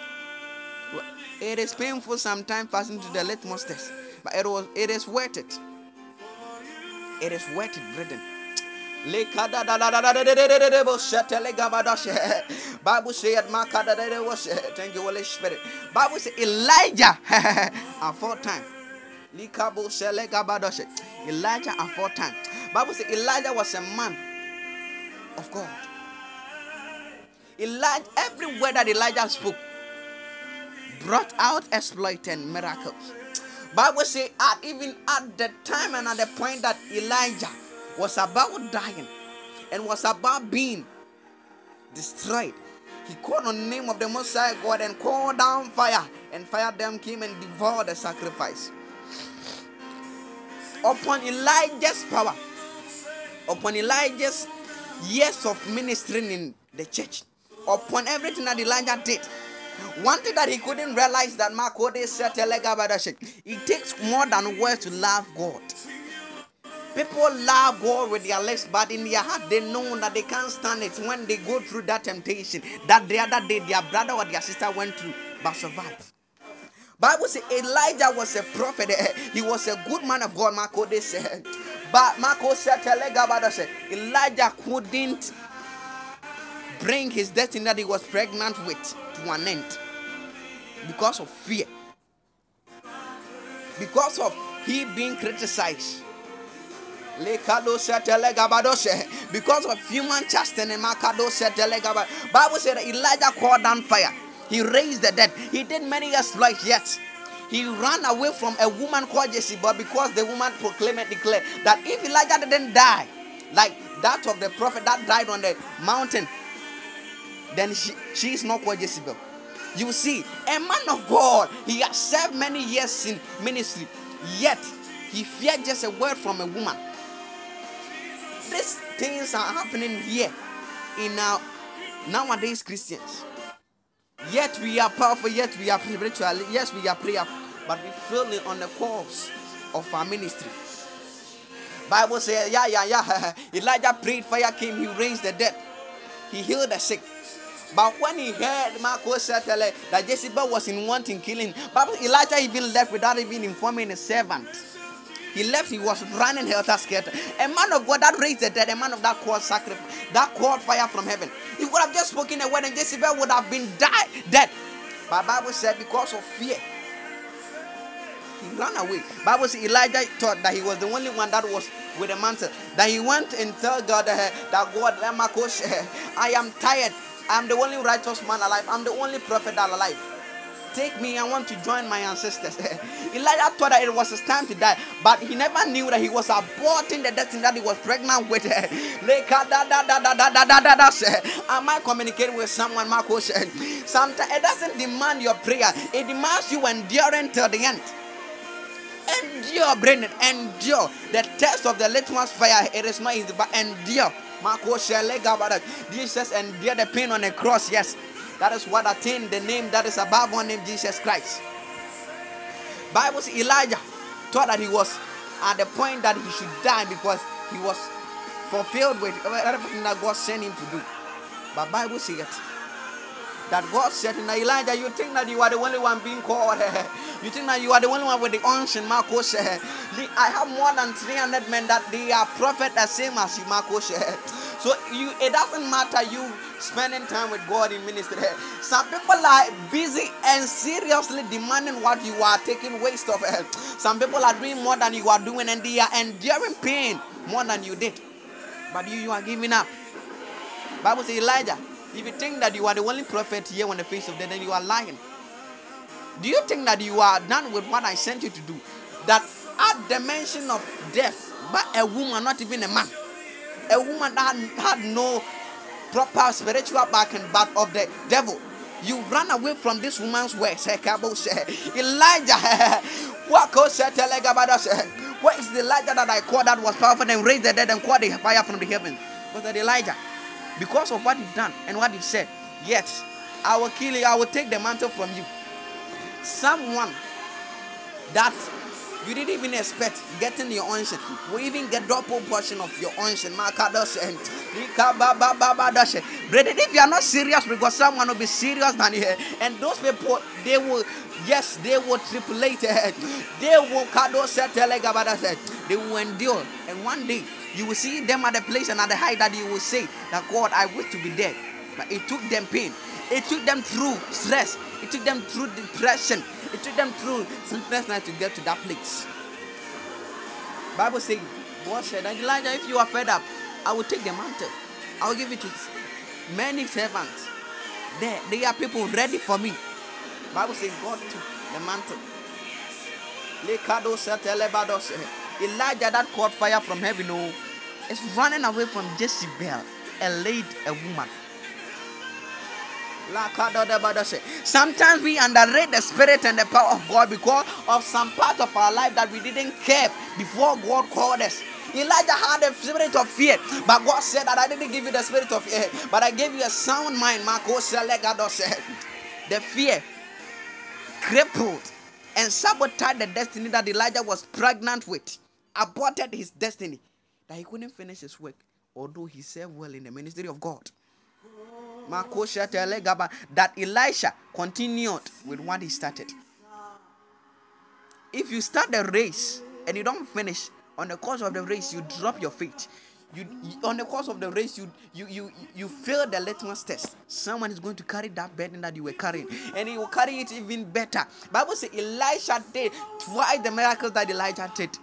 It is painful sometimes passing to the litmus test, but it was it is worth it. It is worth it, brethren. Bible said, Thank you, Holy Spirit. Bible said Elijah at four times. Elijah at four times. Bible said Elijah was a man of God. Elijah, every word that Elijah spoke brought out exploit and miracles. Bible say at even at the time and at the point that Elijah was about dying and was about being destroyed, he called on the name of the Most High God and called down fire, and fire them came and devoured the sacrifice. Upon Elijah's power, upon Elijah's years of ministering in the church, upon everything that Elijah did, one thing that he couldn't realize that Makode said it takes more than words to love God. People love God with their lips, but in their heart they know that they can't stand it when they go through that temptation that the other day their brother or their sister went through but survived. Bible says Elijah was a prophet. He was a good man of God. Marco they said, but Marco said, Elijah couldn't bring his destiny that he was pregnant with to an end because of fear, because of he being criticized. Because of human chastening, Bible said Elijah called down fire. He raised the dead. He did many exploits yet. He ran away from a woman called Jezebel because the woman proclaimed and declared that if Elijah didn't die, like that of the prophet that died on the mountain, then she, she is not called Jezebel. You see, a man of God, he has served many years in ministry, yet he feared just a word from a woman. These things are happening here in our nowadays Christians. Yet we are powerful, yet we are spiritual, yes, we are prayerful, but we fail on the course of our ministry. Bible says, yeah, yeah, yeah. Elijah prayed, fire came, he raised the dead, he healed the sick. But when he heard Marco said that Jezebel was in wanting killing, Bible Elijah even left without even informing his servant. He left, he was running helter skelter. A man of God that raised the dead, a man of that called sacrifice, that called fire from heaven. He would have just spoken a word and Jezebel would have been died, dead. But Bible said because of fear, he ran away. Bible says Elijah thought that he was the only one that was with a mantle. That he went and told God uh, that God, I am tired. I'm the only righteous man alive. I'm the only prophet alive. Take me, I want to join my ancestors. Elijah thought that it was his time to die, but he never knew that he was aborting the destiny that he was pregnant with. Am I communicating with someone, Marco? Sometimes it doesn't demand your prayer, it demands you enduring till the end. Endure, Brendan, endure. The test of the litmus fire, it is not easy, but endure. Jesus endured the pain on the cross, yes. That is what attained the name that is above one name, Jesus Christ. Bible says Elijah thought that he was at the point that he should die because he was fulfilled with everything that God sent him to do. But Bible says that God said to Elijah, you think that you are the only one being called. you think that you are the only one with the unction, Marcos. I have more than 300 men that they are prophet the same as you, Marcos. So you, it doesn't matter you spending time with God in ministry. Some people are busy and seriously demanding what you are taking waste of. Some people are doing more than you are doing, and they are enduring pain more than you did. But you, you are giving up. Bible says Elijah. If you think that you are the only prophet here on the face of the then you are lying. Do you think that you are done with what I sent you to do? That at the mention of death, but a woman, not even a man, a woman that had no proper spiritual backing, but of the devil. You run away from this woman's words. Elijah, what is the Elijah that I called that was powerful and raised the dead and called the fire from the heaven? Was that Elijah? Because of what you've done and what you've said. Yet, I will kill you, I will take the mantle from you. Someone that you didn't even expect getting your unction will even get double portion of your unction. Brethren, if you are not serious because someone will be serious than you, and those people they will yes they will tripulate. They will they will endure. And one day you will see them at the place and at the height that you will say that God I wish to be dead but it took them pain it took them through stress it took them through depression it took them through sleeplessness to get to that place. Bible says, God said, Elijah, if you are fed up, I will take the mantle. I will give it to many servants. There, they are people ready for me. Bible says God took the mantle. Elijah that caught fire from heaven oh, is running away from Jezebel, a lady, a woman. Sometimes we underrate the spirit and the power of God because of some part of our life that we didn't care before God called us. Elijah had a spirit of fear, but God said that I didn't give you the spirit of fear, but I gave you a sound mind. Marco said, The fear crippled and sabotaged the destiny that Elijah was pregnant with, aborted his destiny, that he couldn't finish his work, although he served well in the ministry of God. That Elisha continued with what he started. If you start the race and you don't finish, on the course of the race, you drop your. You, you, on the course of the race, you you you you fail the litmus test. Someone is going to carry that burden that you were carrying, and he will carry it even better. Bible says Elisha did twice the miracles that Elijah did.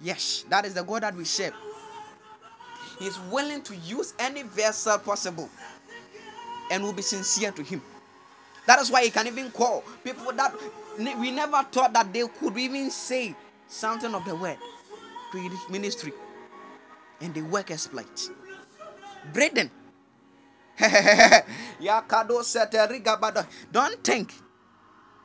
Yes, that is the God that we serve. He is willing to use any vessel possible, and will be sincere to Him. That is why He can even call people that we never thought that they could even say something of the word to ministry and they work exploits. Sete Don't think.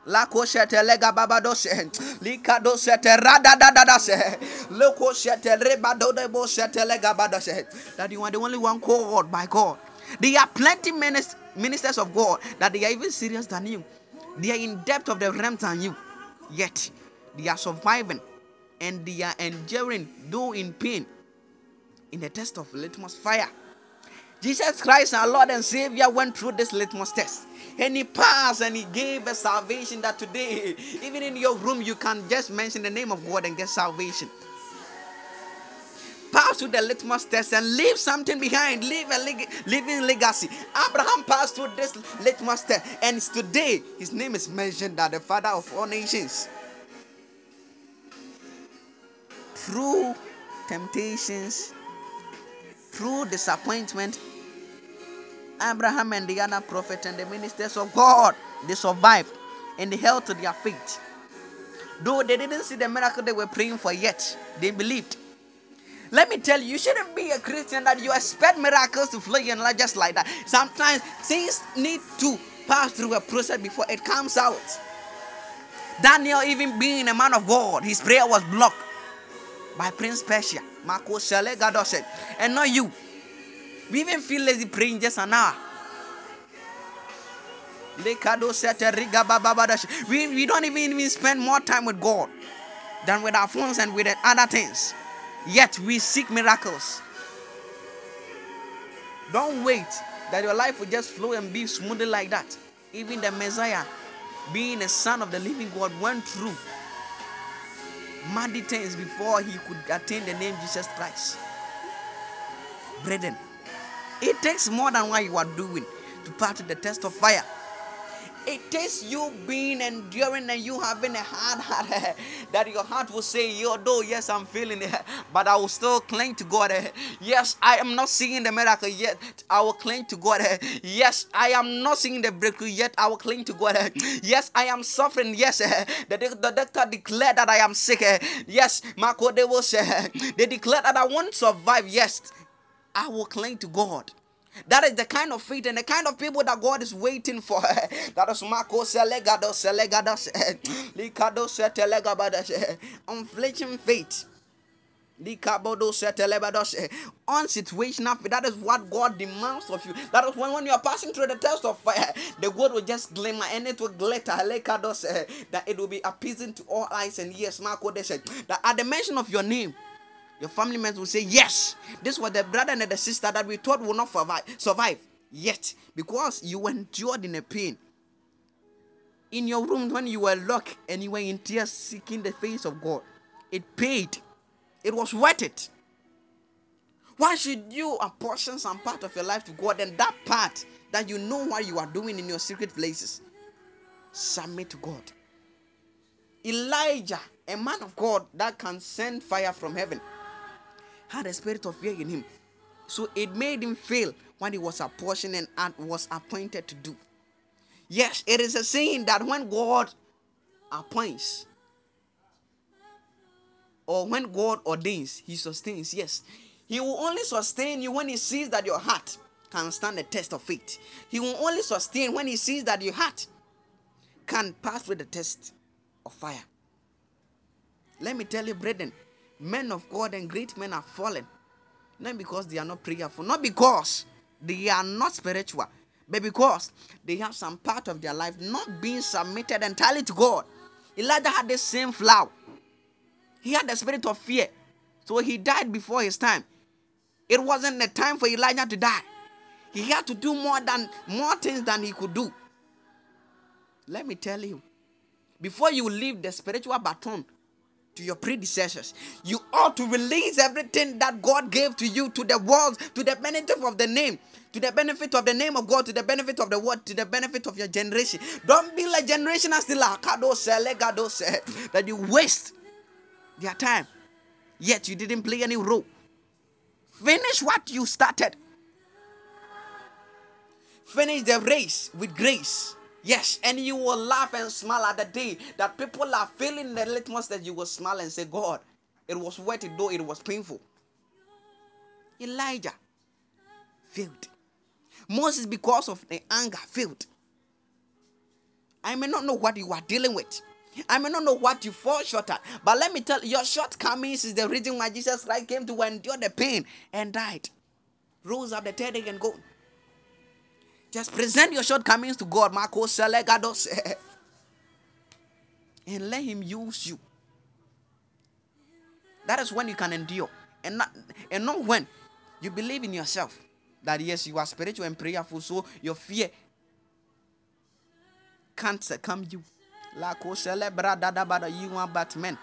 Lako sete lega babado se. Likado sete rada da da da se. Loko sete rebado de bo sete lega bado se. That you are the only one called by God. There are plenty ministers of God that they are even serious than you. They are in depth of the realms than you. Yet they are surviving and they are enduring, though in pain, in the test of litmus fire. Jesus Christ, our Lord and Savior, went through this litmus test. And he passed and he gave a salvation that today, even in your room, you can just mention the name of God and get salvation. Pass through the litmus test and leave something behind, leave a leg- living legacy. Abraham passed through this litmus test, and today his name is mentioned as the father of all nations. Through temptations, through disappointment, Abraham and the other prophet and the ministers of God, they survived and they held to their faith. Though they didn't see the miracle they were praying for yet, they believed. Let me tell you, you shouldn't be a Christian that you expect miracles to flow in life just like that. Sometimes things need to pass through a process before it comes out. Daniel, even being a man of God, his prayer was blocked by Prince Persia. Marco Shale said, and not you. We even feel lazy praying just an hour. We, we don't even, even spend more time with God than with our phones and with other things. Yet we seek miracles. Don't wait that your life will just flow and be smoothly like that. Even the Messiah, being a son of the living God, went through muddy things before he could attain the name Jesus Christ. Brethren, it takes more than what you are doing to pass the test of fire. It takes you being enduring and you having a hard heart that your heart will say, Yo, though, yes, I'm feeling it, but I will still cling to God. Eh, yes, I am not seeing the miracle yet. I will cling to God. Eh, yes, I am not seeing the breakthrough yet. I will cling to God. Eh, yes, I am suffering. Yes, the, the doctor declared that I am sick. Yes, Marco, they will say, they declared that I won't survive. Yes, I will cling to God. That is the kind of faith and the kind of people that God is waiting for. that is Marco Selegado Selegadas Likado Setelegabadas Unflinching faith. On situational faith. That is what God demands of you. That is when, when you are passing through the test of fire, the word will just glimmer and it will glitter. That it will be appeasing to all eyes and ears. Marco said that at the mention of your name, your family members will say, Yes, this was the brother and the sister that we thought would not survive. survive. Yet, because you endured in a pain, in your room when you were locked and you were in tears seeking the face of God, it paid. It was worth it. Why should you apportion some part of your life to God and that part that you know what you are doing in your secret places? Submit to God. Elijah, a man of God that can send fire from heaven, had a spirit of fear in him. So it made him fail what he was apportioned and was appointed to do. Yes, it is a saying that when God appoints or when God ordains, He sustains. Yes, He will only sustain you when He sees that your heart can stand the test of faith. He will only sustain when He sees that your heart can pass with the test of fire. Let me tell you, brethren, men of God and great men are fallen. Not because they are not prayerful, not because they are not spiritual, but because they have some part of their life not being submitted entirely to God. Elijah had the same flower. He had the spirit of fear. So he died before his time. It wasn't the time for Elijah to die. He had to do more than more things than he could do. Let me tell you, before you leave the spiritual baton to your predecessors, you ought to release everything that God gave to you to the world, to the benefit of the name, to the benefit of the name of God, to the benefit of the word, to the benefit of your generation. Don't be like generation as the that you waste their time, yet you didn't play any role. Finish what you started. Finish the race with grace. Yes, and you will laugh and smile at the day that people are feeling the litmus that you will smile and say, God, it was worth it though it was painful. Elijah failed. Moses, because of the anger, failed. I may not know what you are dealing with. I may not know what you fall short at, but let me tell you, your shortcomings is the reason why Jesus Christ came to endure the pain and died. Rose up the third day and go. Just present your shortcomings to God, Marco Selegados, and let Him use you. That is when you can endure, and not and not when you believe in yourself that yes, you are spiritual and prayerful, so your fear can't succumb you. Lako celebra dadabada, you are Batman.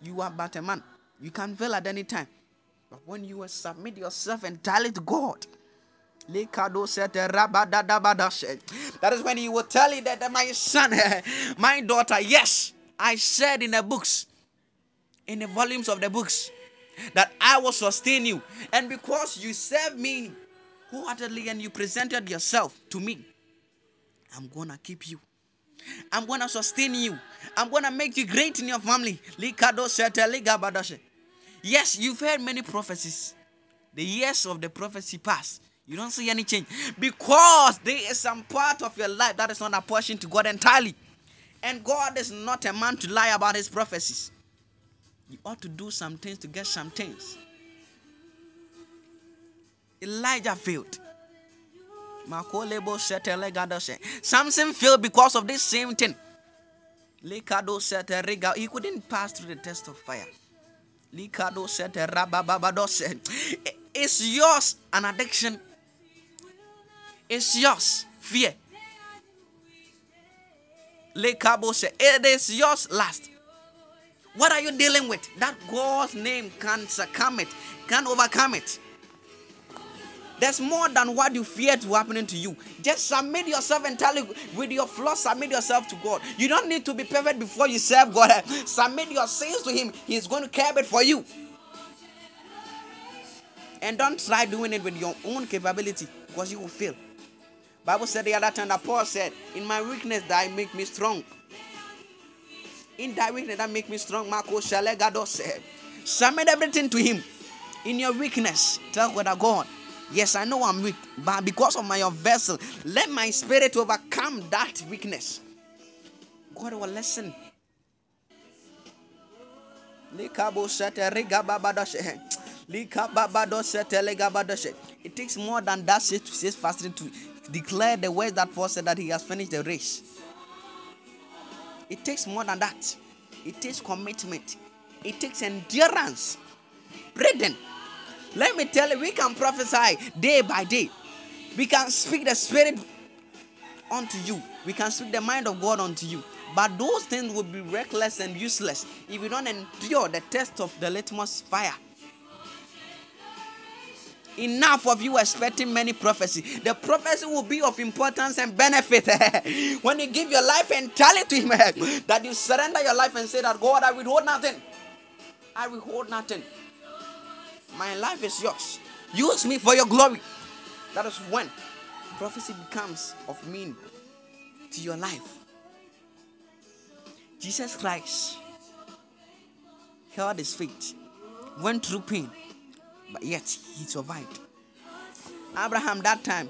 You are Batman. You can fail at any time. But when you submit yourself entirely to God, that is when he will tell you that my son, my daughter, yes, I said in the books, in the volumes of the books, that I will sustain you. And because you serve me wholeheartedly and you presented yourself to me, I'm gonna keep you. I'm gonna sustain you. I'm gonna make you great in your family. Yes, you've heard many prophecies. The years of the prophecy pass. You don't see any change because there is some part of your life that is not apportioned to God entirely. And God is not a man to lie about his prophecies. You ought to do some things to get some things. Elijah failed. Samson failed because of this same thing. He couldn't pass through the test of fire. Is yours an addiction? Is yours fear? It is yours last. What are you dealing with? That God's name can succumb it, can overcome it. There's more than what you fear to happening to you. Just submit yourself entirely with your flaws. Submit yourself to God. You don't need to be perfect before you serve God. Submit your sins to Him. He's going to care it for you. And don't try doing it with your own capability because you will fail. Bible said the other time that Paul said, "In my weakness, that make me strong." In that weakness, that make me strong. Marco Shalegado said, "Submit everything to Him." In your weakness, tell God, God, Yes, I know I'm weak, but because of my vessel, let my spirit overcome that weakness. God will listen. It takes more than that six to six fasting to declare the word that Paul said that he has finished the race. It takes more than that. It takes commitment. It takes endurance. Brethren, let me tell you, we can prophesy day by day. We can speak the spirit unto you. We can speak the mind of God unto you. But those things will be reckless and useless if you don't endure the test of the litmus fire. Enough of you expecting many prophecy. The prophecy will be of importance and benefit when you give your life and entirely to Him. that you surrender your life and say that God, I withhold nothing. I withhold nothing. My life is yours. Use me for your glory. That is when prophecy becomes of meaning. to your life. Jesus Christ held his faith, went through pain, but yet he survived. Abraham, that time,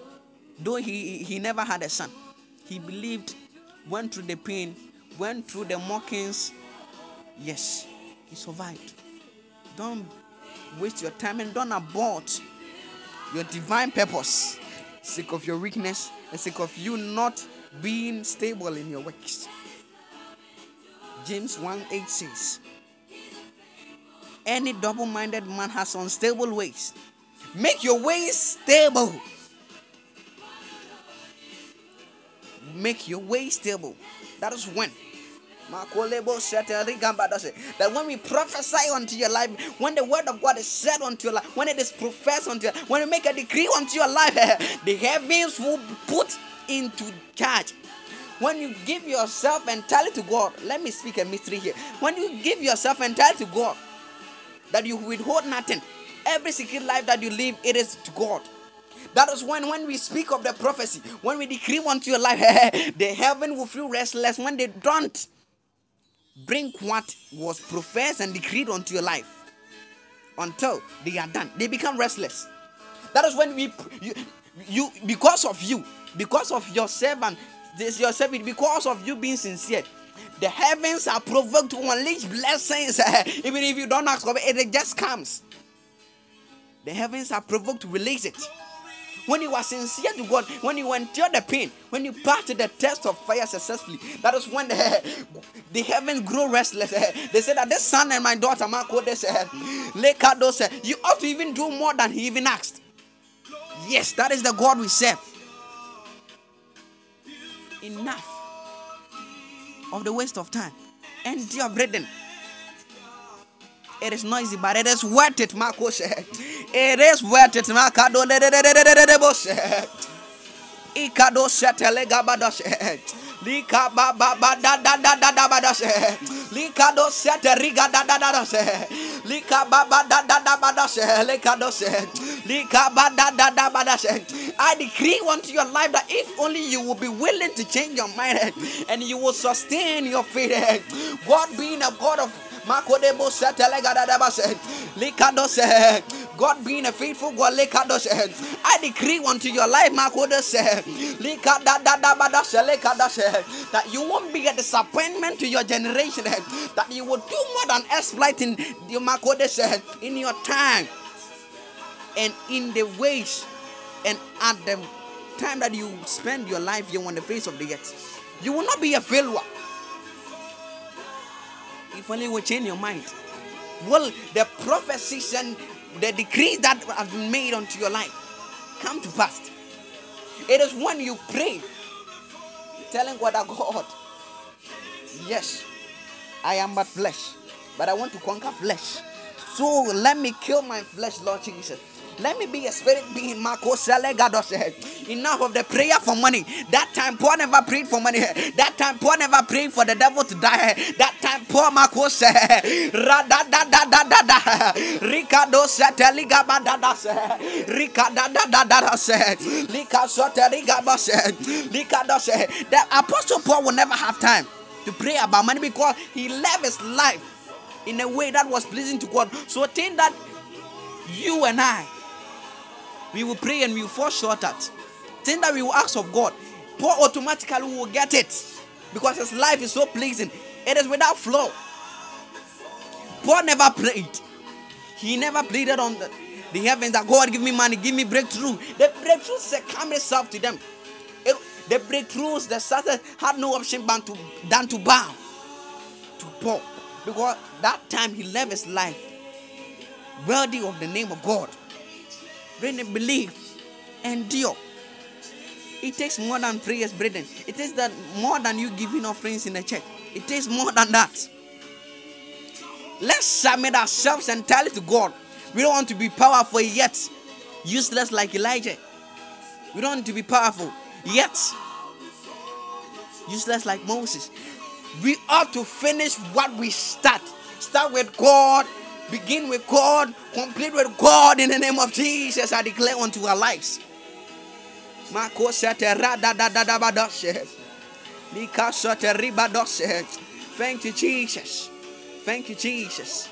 though he, he never had a son, he believed, went through the pain, went through the mockings. Yes, he survived. Don't waste your time and don't abort your divine purpose, sake of your weakness, and sake of you not being stable in your works. James 1 8 says, Any double minded man has unstable ways. Make your ways stable. Make your ways stable. That is when that when we prophesy unto your life, when the word of God is said unto your life, when it is professed unto you, when you make a decree unto your life, the heavens will put into charge. When you give yourself entirely to God, let me speak a mystery here. When you give yourself entirely to God, that you withhold nothing, every secret life that you live, it is to God. That is when, when we speak of the prophecy, when we decree unto your life, the heaven will feel restless when they don't bring what was professed and decreed unto your life until they are done. They become restless. That is when we you, you because of you, because of your servant, this your servant, because of you being sincere. The heavens are provoked to unleash blessings. Even if you don't ask for it, it just comes. The heavens are provoked to release it. When you are sincere to God, when you endure the pain, when you pass the test of fire successfully, that is when the, the heavens grow restless. They say that this son and my daughter, Marco, said, Lekado said, you ought to even do more than he even asked. Yes, that is the God we serve. Enough of the waste of time. Endure breathing. It is noisy, but it is worth it, Marco said. It is worth it, Marco. Gabadoshe. Lika ba ba ba da da da da da ba doshe. Lika do sete riga da da da doshe. Lika ba ba da da da ba doshe. Lika doshe. Lika ba da da da ba doshe. I decree unto your life that if only you will be willing to change your mind and you will sustain your faith, God being a God of Makodebo setelegadadabase. Likadose. God being a faithful God, Likadose. I decree unto your life, Makodose. Likadadadabadase, Likadose. That you won't be a disappointment to your generation. That you will do more than exploiting the Makodose in your time and in the ways and at the time that you spend your life here on the face of the earth. You will not be a failure. If only you change your mind. Will the prophecies and the decrees that have been made unto your life come to pass? It is when you pray, telling God, God, yes, I am but flesh, but I want to conquer flesh. So let me kill my flesh, Lord Jesus. Let me be a spirit being. Marco Enough of the prayer for money. That time Paul never prayed for money. That time Paul never prayed for the devil to die. That time Paul Marco said, Ricardo said, Ricardo said, Lika the apostle Paul will never have time to pray about money because he lived his life in a way that was pleasing to God. So think that you and I we will pray and we will fall short at. Think that we will ask of God, Paul automatically will get it because his life is so pleasing. It is without flaw. Paul never prayed. He never pleaded on the, the heavens that God give me money, give me breakthrough. The breakthroughs come itself to them. It, the breakthroughs, the success had no option but to, than to bow to Paul because that time he lived his life worthy of the name of God. Really believe, endure. It takes more than prayers, brethren. It takes that more than you giving offerings in the church. It takes more than that. Let's submit ourselves entirely to God. We don't want to be powerful yet useless like Elijah. We don't want to be powerful yet useless like Moses. We ought to finish what we start. Start with God, begin with God, complete with God in the name of Jesus. I declare unto our lives. Thank you, Jesus. Thank you, Jesus.